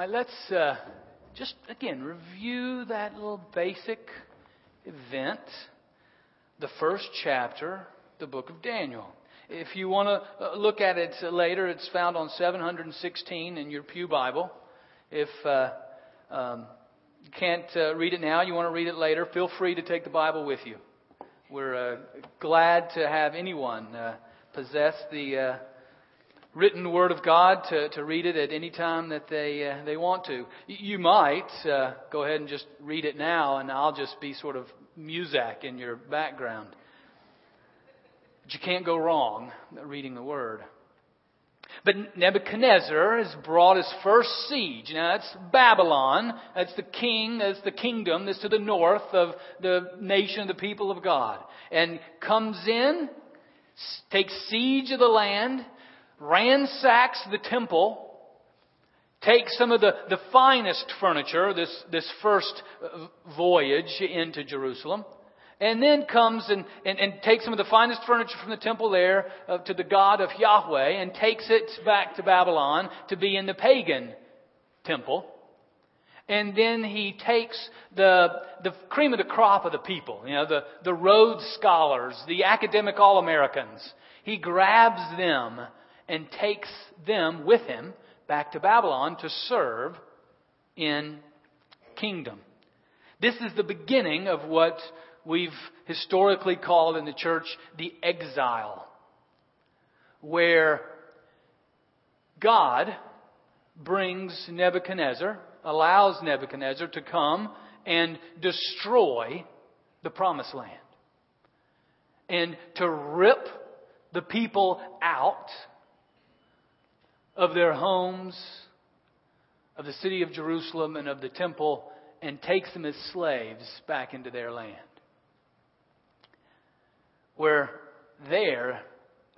Right, let's uh, just again review that little basic event, the first chapter, the book of Daniel. If you want to uh, look at it later, it's found on 716 in your Pew Bible. If uh, um, you can't uh, read it now, you want to read it later, feel free to take the Bible with you. We're uh, glad to have anyone uh, possess the written Word of God to, to read it at any time that they, uh, they want to. You might uh, go ahead and just read it now, and I'll just be sort of muzak in your background. But you can't go wrong reading the Word. But Nebuchadnezzar has brought his first siege. Now that's Babylon. That's the king, that's the kingdom that's to the north of the nation, of the people of God. And comes in, takes siege of the land, ransacks the temple, takes some of the, the finest furniture, this, this first voyage into Jerusalem, and then comes and, and, and takes some of the finest furniture from the temple there uh, to the God of Yahweh and takes it back to Babylon to be in the pagan temple. And then he takes the, the cream of the crop of the people, you know, the, the Rhodes Scholars, the academic All-Americans. He grabs them and takes them with him back to Babylon to serve in kingdom. This is the beginning of what we've historically called in the church the exile, where God brings Nebuchadnezzar, allows Nebuchadnezzar to come and destroy the promised land. And to rip the people out of their homes, of the city of Jerusalem, and of the temple, and takes them as slaves back into their land where there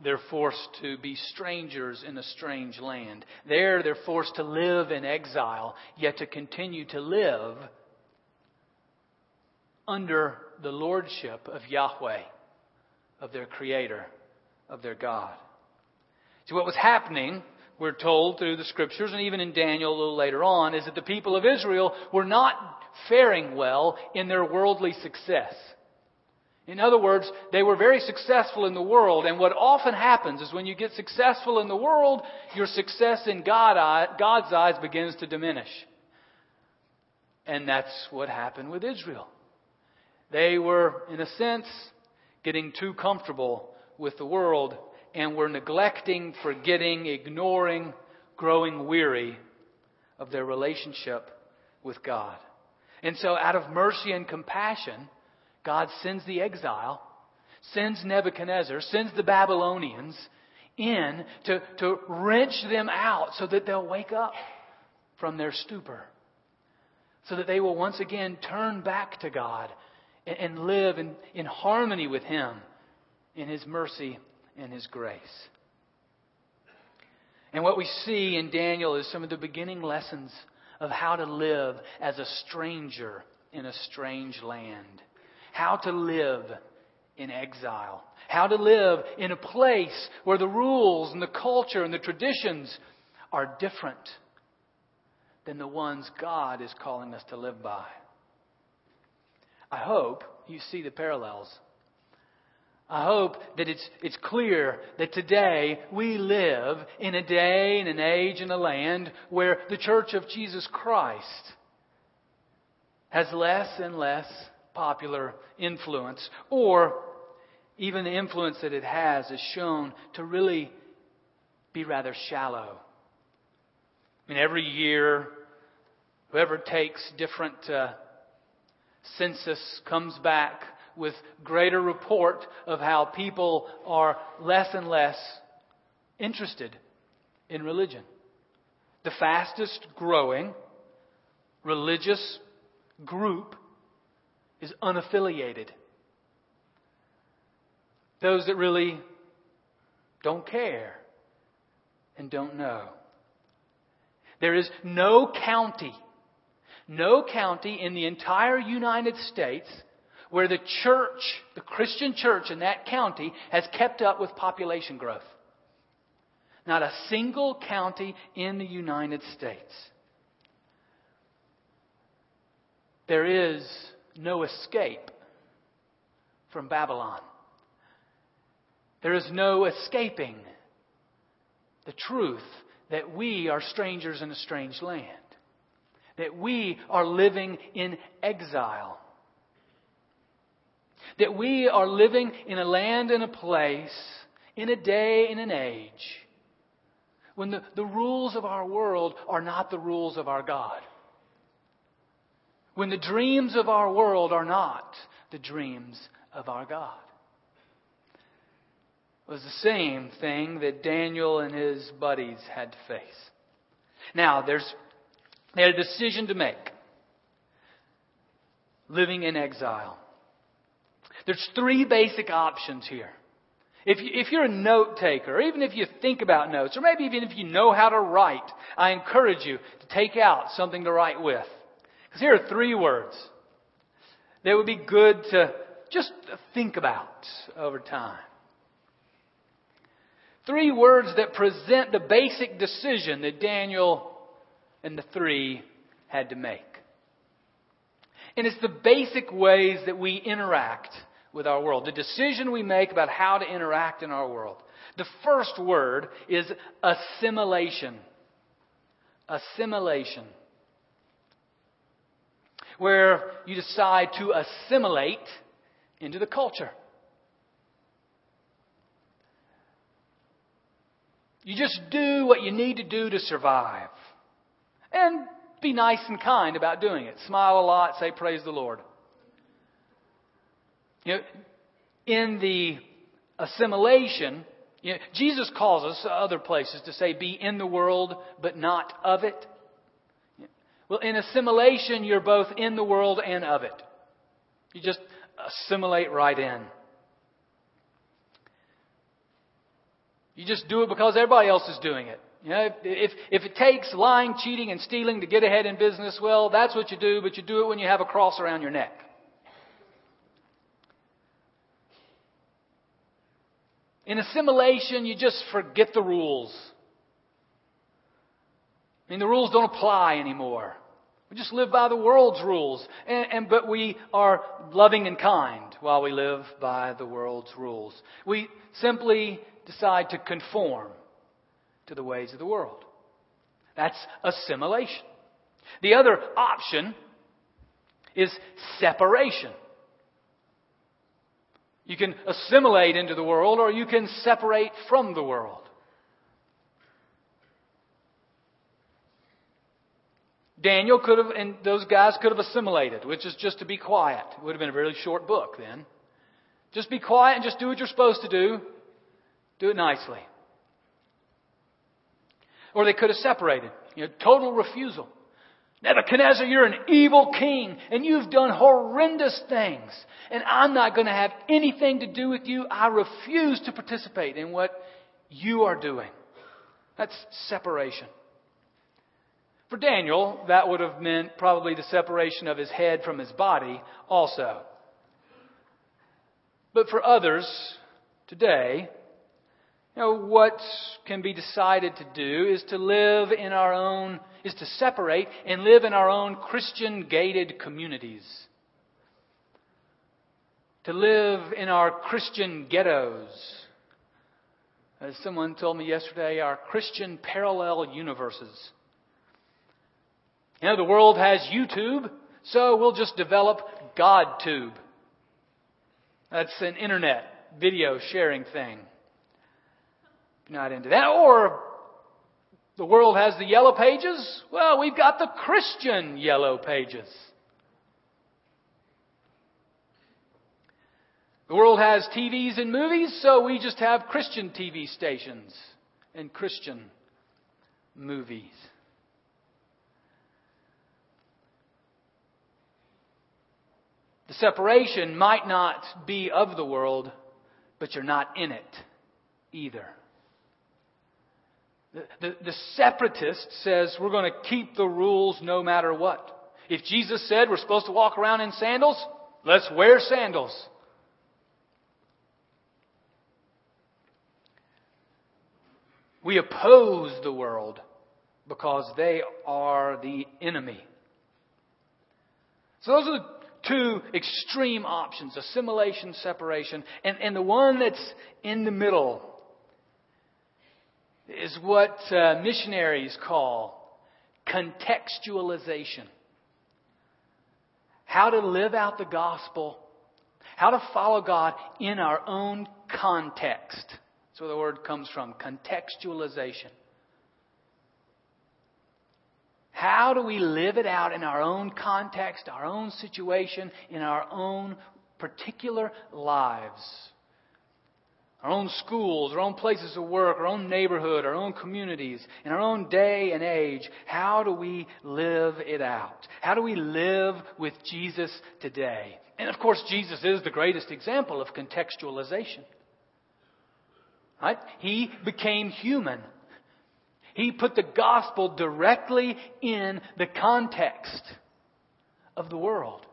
they're forced to be strangers in a strange land. There they're forced to live in exile, yet to continue to live under the lordship of Yahweh, of their Creator, of their God. See, what was happening, we're told through the scriptures and even in Daniel a little later on, is that the people of Israel were not faring well in their worldly success. In other words, they were very successful in the world, and what often happens is when you get successful in the world, your success in God, God's eyes begins to diminish. And that's what happened with Israel. They were, in a sense, getting too comfortable with the world and were neglecting, forgetting, ignoring, growing weary of their relationship with God. And so, out of mercy and compassion, God sends the exile, sends Nebuchadnezzar, sends the Babylonians in to, to wrench them out so that they'll wake up from their stupor. So that they will once again turn back to God and, and live in, in harmony with Him in His mercy and His grace. And what we see in Daniel is some of the beginning lessons of how to live as a stranger in a strange land how to live in exile, how to live in a place where the rules and the culture and the traditions are different than the ones God is calling us to live by. I hope you see the parallels. I hope that it's, it's clear that today we live in a day and an age and a land where the Church of Jesus Christ has less and less popular influence, or even the influence that it has is shown to really be rather shallow. I mean, every year, whoever takes different uh, census comes back with greater report of how people are less and less interested in religion. The fastest growing religious group is unaffiliated. Those that really don't care and don't know. There is no county, no county in the entire United States where the church, the Christian church in that county, has kept up with population growth. Not a single county in the United States. there is no escape from Babylon. There is no escaping the truth that we are strangers in a strange land, that we are living in exile, that we are living in a land and a place, in a day and an age, when the, the rules of our world are not the rules of our God. When the dreams of our world are not the dreams of our God It was the same thing that Daniel and his buddies had to face. Now, there's, they had a decision to make. Living in exile. There's three basic options here. If, you, if you're a note taker, or even if you think about notes, or maybe even if you know how to write, I encourage you to take out something to write with. Because here are three words that would be good to just think about over time. Three words that present the basic decision that Daniel and the three had to make. And it's the basic ways that we interact with our world, the decision we make about how to interact in our world. The first word is assimilation. Assimilation. Where you decide to assimilate into the culture. You just do what you need to do to survive. And be nice and kind about doing it. Smile a lot, say praise the Lord. You know, in the assimilation, you know, Jesus calls us other places to say, be in the world, but not of it. Well, in assimilation, you're both in the world and of it. You just assimilate right in. You just do it because everybody else is doing it. You know, if, if it takes lying, cheating, and stealing to get ahead in business, well, that's what you do, but you do it when you have a cross around your neck. In assimilation, you just forget the rules. I mean, the rules don't apply anymore. We just live by the world's rules. And, and, but we are loving and kind while we live by the world's rules. We simply decide to conform to the ways of the world. That's assimilation. The other option is separation. You can assimilate into the world or you can separate from the world. Daniel could have, and those guys could have assimilated, which is just to be quiet. It would have been a really short book then. Just be quiet and just do what you're supposed to do. Do it nicely. Or they could have separated. You know, total refusal. Nebuchadnezzar, you're an evil king and you've done horrendous things. And I'm not going to have anything to do with you. I refuse to participate in what you are doing. That's separation. For Daniel, that would have meant probably the separation of his head from his body also. But for others today, you know, what can be decided to do is to live in our own, is to separate and live in our own Christian gated communities. To live in our Christian ghettos. As someone told me yesterday, our Christian parallel universes. You know, the world has YouTube, so we'll just develop GodTube. That's an internet video sharing thing not into that. Or the world has the yellow pages. Well, we've got the Christian yellow pages. The world has TVs and movies, so we just have Christian TV stations and Christian movies. The separation might not be of the world, but you're not in it either. The, the, the separatist says we're going to keep the rules no matter what. If Jesus said we're supposed to walk around in sandals, let's wear sandals. We oppose the world because they are the enemy. So those are the two extreme options assimilation, separation, and, and the one that's in the middle is what uh, missionaries call contextualization. How to live out the gospel, how to follow God in our own context. That's where the word comes from contextualization. How do we live it out in our own context, our own situation, in our own particular lives? Our own schools, our own places of work, our own neighborhood, our own communities, in our own day and age. How do we live it out? How do we live with Jesus today? And of course, Jesus is the greatest example of contextualization. Right? He became human he put the gospel directly in the context of the world.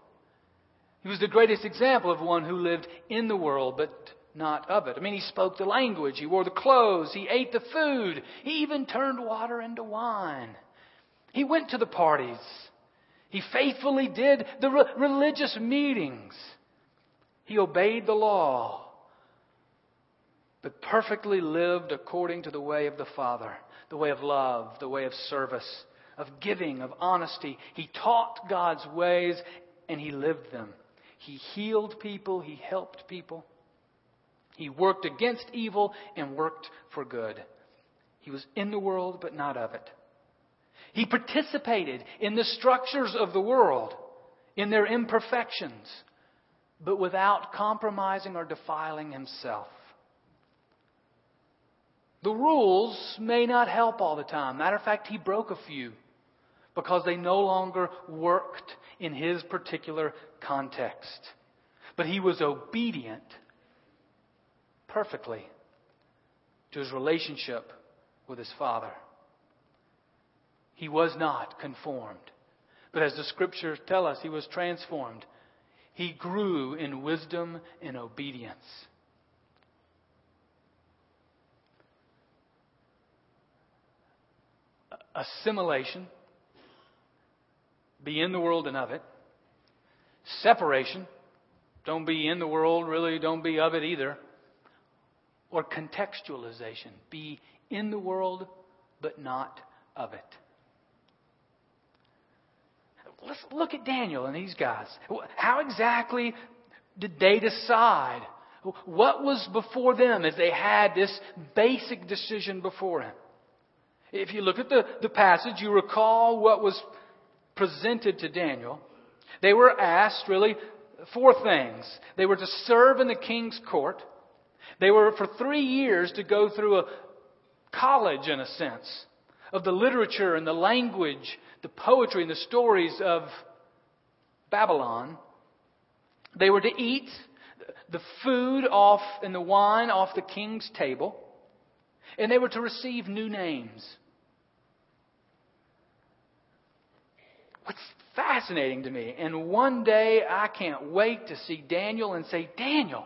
He was the greatest example of one who lived in the world, but not of it. I mean, he spoke the language, he wore the clothes, he ate the food, he even turned water into wine. He went to the parties. He faithfully did the re- religious meetings. He obeyed the law, but perfectly lived according to the way of the Father the way of love, the way of service, of giving, of honesty. He taught God's ways and he lived them. He healed people, he helped people. He worked against evil and worked for good. He was in the world, but not of it. He participated in the structures of the world, in their imperfections, but without compromising or defiling himself. The rules may not help all the time. Matter of fact, he broke a few because they no longer worked in his particular context. But he was obedient perfectly to his relationship with his Father. He was not conformed. But as the scriptures tell us, he was transformed. He grew in wisdom and obedience. assimilation, be in the world and of it. Separation, don't be in the world, really don't be of it either. Or contextualization, be in the world but not of it. Let's look at Daniel and these guys. How exactly did they decide? What was before them as they had this basic decision before him? If you look at the, the passage, you recall what was presented to Daniel. They were asked really four things. They were to serve in the king's court. They were for three years to go through a college, in a sense, of the literature and the language, the poetry and the stories of Babylon. They were to eat the food off and the wine off the king's table. And they were to receive new names. What's fascinating to me, and one day I can't wait to see Daniel and say, Daniel,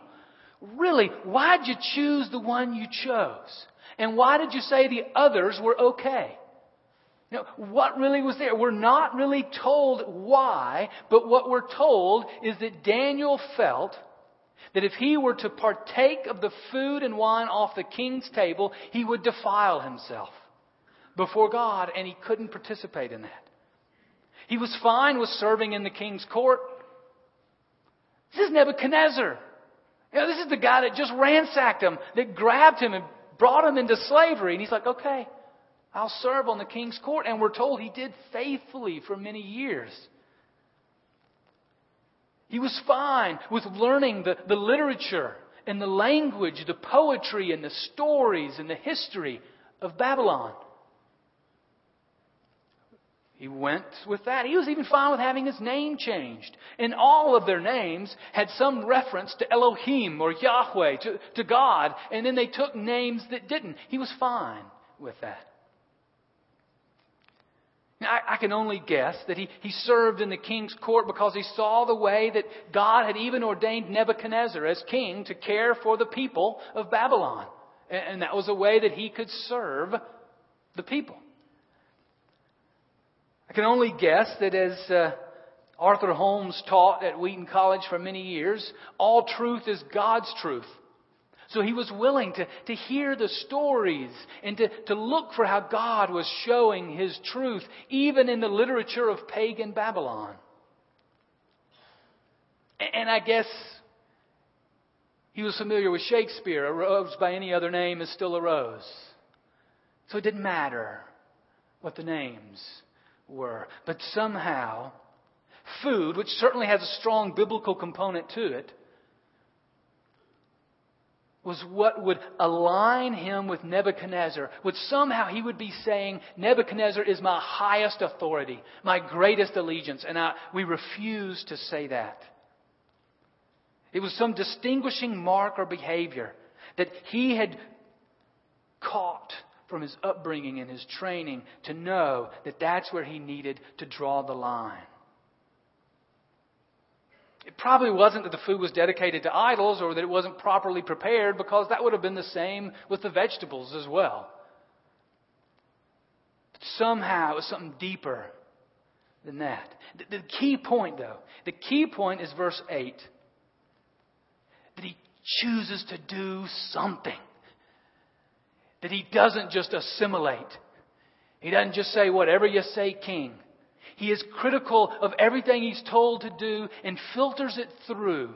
really, why'd you choose the one you chose? And why did you say the others were okay? You know, what really was there? We're not really told why, but what we're told is that Daniel felt that if he were to partake of the food and wine off the king's table, he would defile himself before God, and he couldn't participate in that. He was fine with serving in the king's court. This is Nebuchadnezzar. You know, this is the guy that just ransacked him, that grabbed him and brought him into slavery. And he's like, okay, I'll serve on the king's court. And we're told he did faithfully for many years. He was fine with learning the, the literature and the language, the poetry and the stories and the history of Babylon. He went with that. He was even fine with having his name changed. And all of their names had some reference to Elohim or Yahweh, to, to God, and then they took names that didn't. He was fine with that. I, I can only guess that he, he served in the king's court because he saw the way that God had even ordained Nebuchadnezzar as king to care for the people of Babylon. And, and that was a way that he could serve the people. I can only guess that as uh, Arthur Holmes taught at Wheaton College for many years all truth is God's truth. So he was willing to, to hear the stories and to, to look for how God was showing his truth, even in the literature of pagan Babylon. And I guess he was familiar with Shakespeare. A rose by any other name is still a rose. So it didn't matter what the names were. But somehow, food, which certainly has a strong biblical component to it, was what would align him with Nebuchadnezzar. Would somehow he would be saying, Nebuchadnezzar is my highest authority, my greatest allegiance. And I, we refuse to say that. It was some distinguishing mark or behavior that he had caught from his upbringing and his training to know that that's where he needed to draw the line. It probably wasn't that the food was dedicated to idols or that it wasn't properly prepared because that would have been the same with the vegetables as well. But somehow it was something deeper than that. The, the key point, though, the key point is verse 8 that he chooses to do something. That he doesn't just assimilate. He doesn't just say, whatever you say, king. He is critical of everything he's told to do and filters it through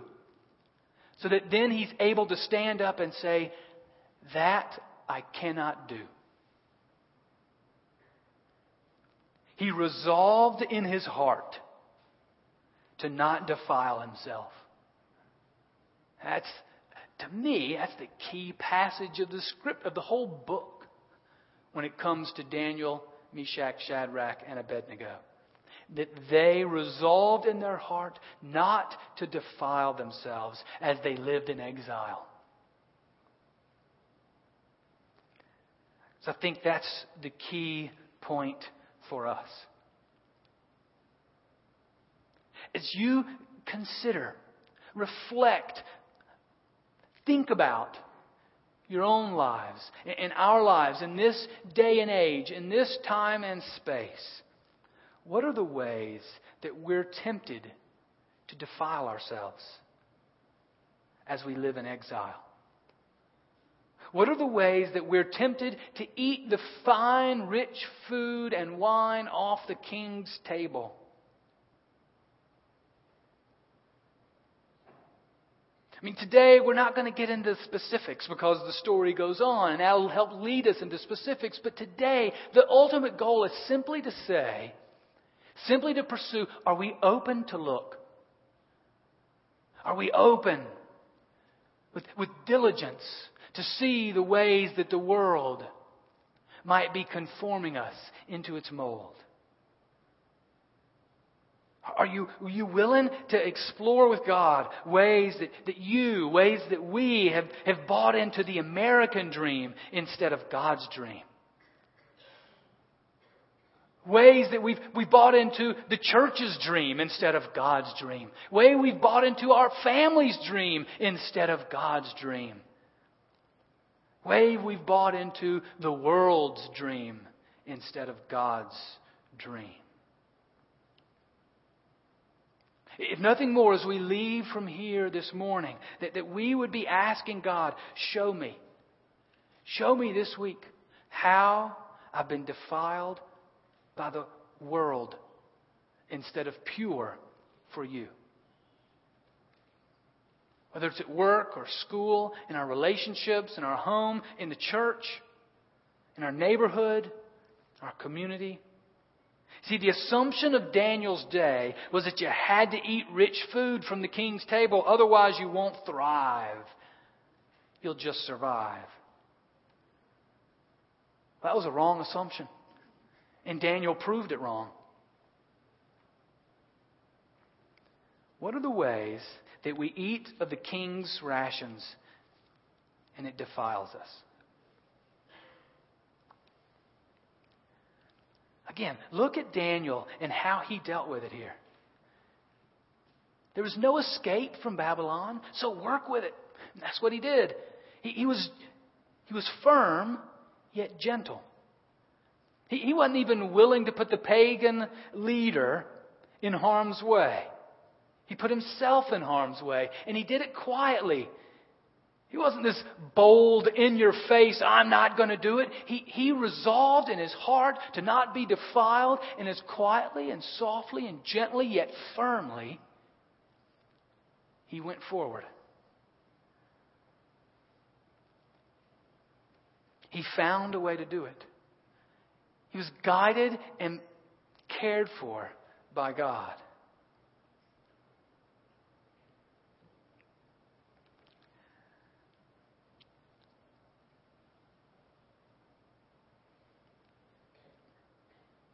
so that then he's able to stand up and say, That I cannot do. He resolved in his heart to not defile himself. That's, to me, that's the key passage of the script of the whole book when it comes to Daniel, Meshach, Shadrach, and Abednego that they resolved in their heart not to defile themselves as they lived in exile. So I think that's the key point for us. As you consider, reflect, think about your own lives, and our lives, in this day and age, in this time and space what are the ways that we're tempted to defile ourselves as we live in exile? What are the ways that we're tempted to eat the fine, rich food and wine off the king's table? I mean, today we're not going to get into specifics because the story goes on and that'll help lead us into specifics. But today, the ultimate goal is simply to say, Simply to pursue, are we open to look? Are we open with, with diligence to see the ways that the world might be conforming us into its mold? Are you, are you willing to explore with God ways that, that you, ways that we have, have bought into the American dream instead of God's dream? Ways that we've, we've bought into the church's dream instead of God's dream. Way we've bought into our family's dream instead of God's dream. Way we've bought into the world's dream instead of God's dream. If nothing more, as we leave from here this morning, that, that we would be asking God, show me. Show me this week how I've been defiled by the world instead of pure for you. Whether it's at work or school, in our relationships, in our home, in the church, in our neighborhood, our community. See, the assumption of Daniel's day was that you had to eat rich food from the king's table, otherwise, you won't thrive. You'll just survive. That was a wrong assumption. And Daniel proved it wrong. What are the ways that we eat of the king's rations and it defiles us? Again, look at Daniel and how he dealt with it here. There was no escape from Babylon, so work with it. And that's what he did. He, he, was, he was firm, yet gentle. He, he wasn't even willing to put the pagan leader in harm's way. He put himself in harm's way, and he did it quietly. He wasn't this bold, in your face, I'm not going to do it. He, he resolved in his heart to not be defiled, and as quietly and softly and gently, yet firmly, he went forward. He found a way to do it. He was guided and cared for by God.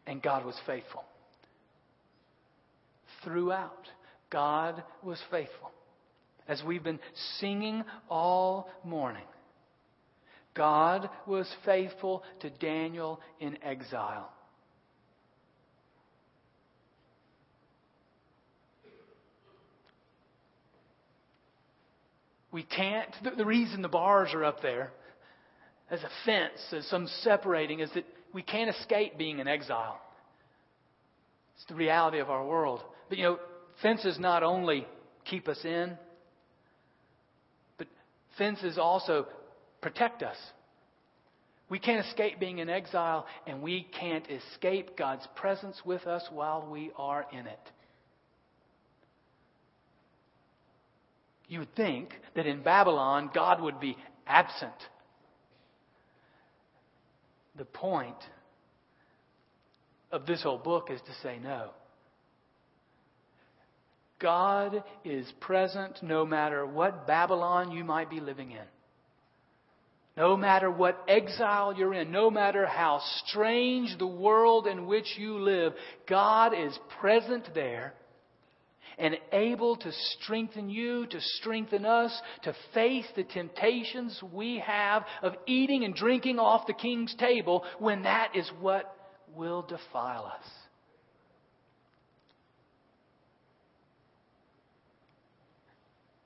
And God was faithful. Throughout, God was faithful. As we've been singing all morning, God was faithful to Daniel in exile. We can't, the reason the bars are up there as a fence, as some separating, is that we can't escape being in exile. It's the reality of our world. But you know, fences not only keep us in, but fences also protect us. We can't escape being in exile, and we can't escape God's presence with us while we are in it. You would think that in Babylon, God would be absent the point of this whole book is to say no. God is present no matter what Babylon you might be living in. No matter what exile you're in, no matter how strange the world in which you live, God is present there and able to strengthen you, to strengthen us, to face the temptations we have of eating and drinking off the king's table when that is what will defile us.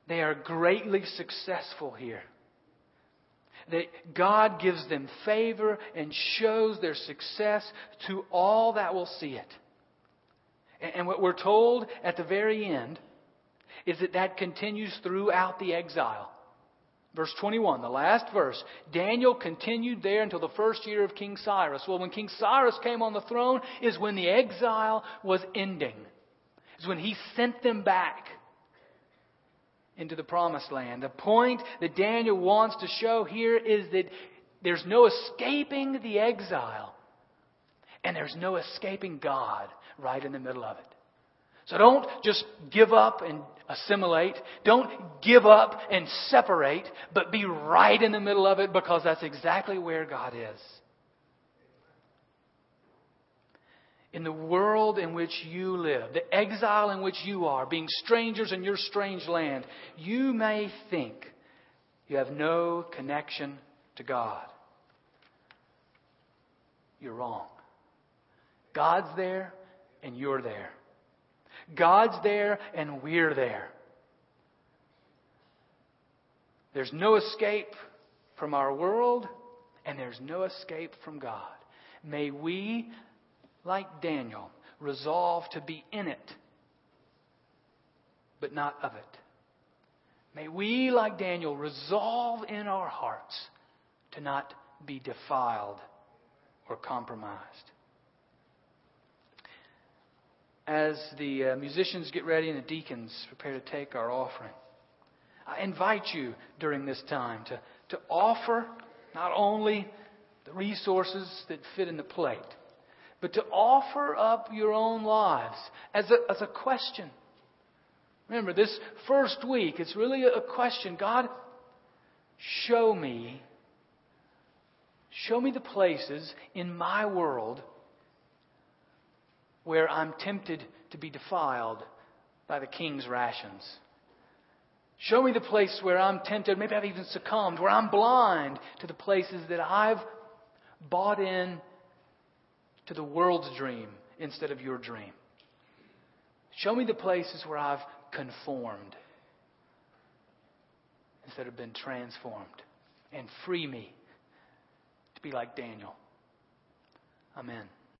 They are greatly successful here. That God gives them favor and shows their success to all that will see it. And what we're told at the very end is that that continues throughout the exile. Verse 21, the last verse. Daniel continued there until the first year of King Cyrus. Well, when King Cyrus came on the throne is when the exile was ending. Is when he sent them back into the promised land. The point that Daniel wants to show here is that there's no escaping the exile and there's no escaping God right in the middle of it. So don't just give up and assimilate. Don't give up and separate, but be right in the middle of it because that's exactly where God is. In the world in which you live, the exile in which you are, being strangers in your strange land, you may think you have no connection to God. You're wrong. God's there and you're there. God's there and we're there. There's no escape from our world and there's no escape from God. May we, like Daniel, resolve to be in it, but not of it. May we, like Daniel, resolve in our hearts to not be defiled or compromised as the uh, musicians get ready and the deacons prepare to take our offering, I invite you during this time to, to offer not only the resources that fit in the plate, but to offer up your own lives as a, as a question. Remember, this first week, it's really a question God, show me, show me the places in my world where I'm tempted to be defiled by the king's rations. Show me the place where I'm tempted, maybe I've even succumbed, where I'm blind to the places that I've bought in to the world's dream instead of your dream. Show me the places where I've conformed instead of been transformed. And free me to be like Daniel. Amen.